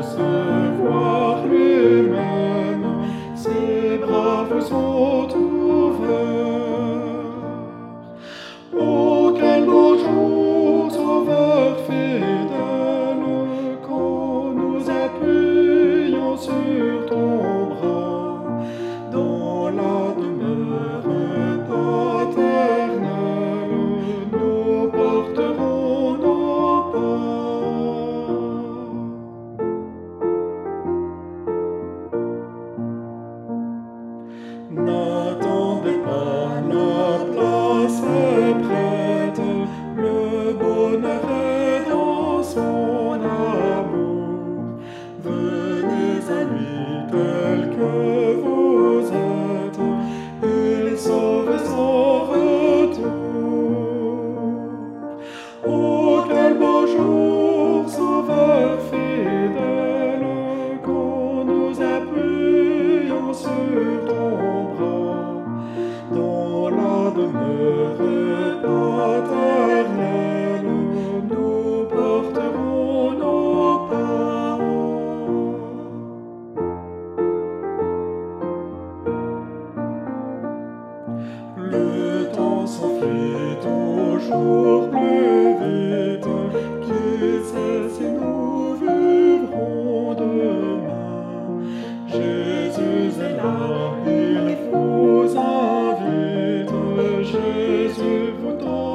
mercy. plus vite, qui sait si nous vivrons demain. Jésus est là, il vous invite, Jésus vous donne.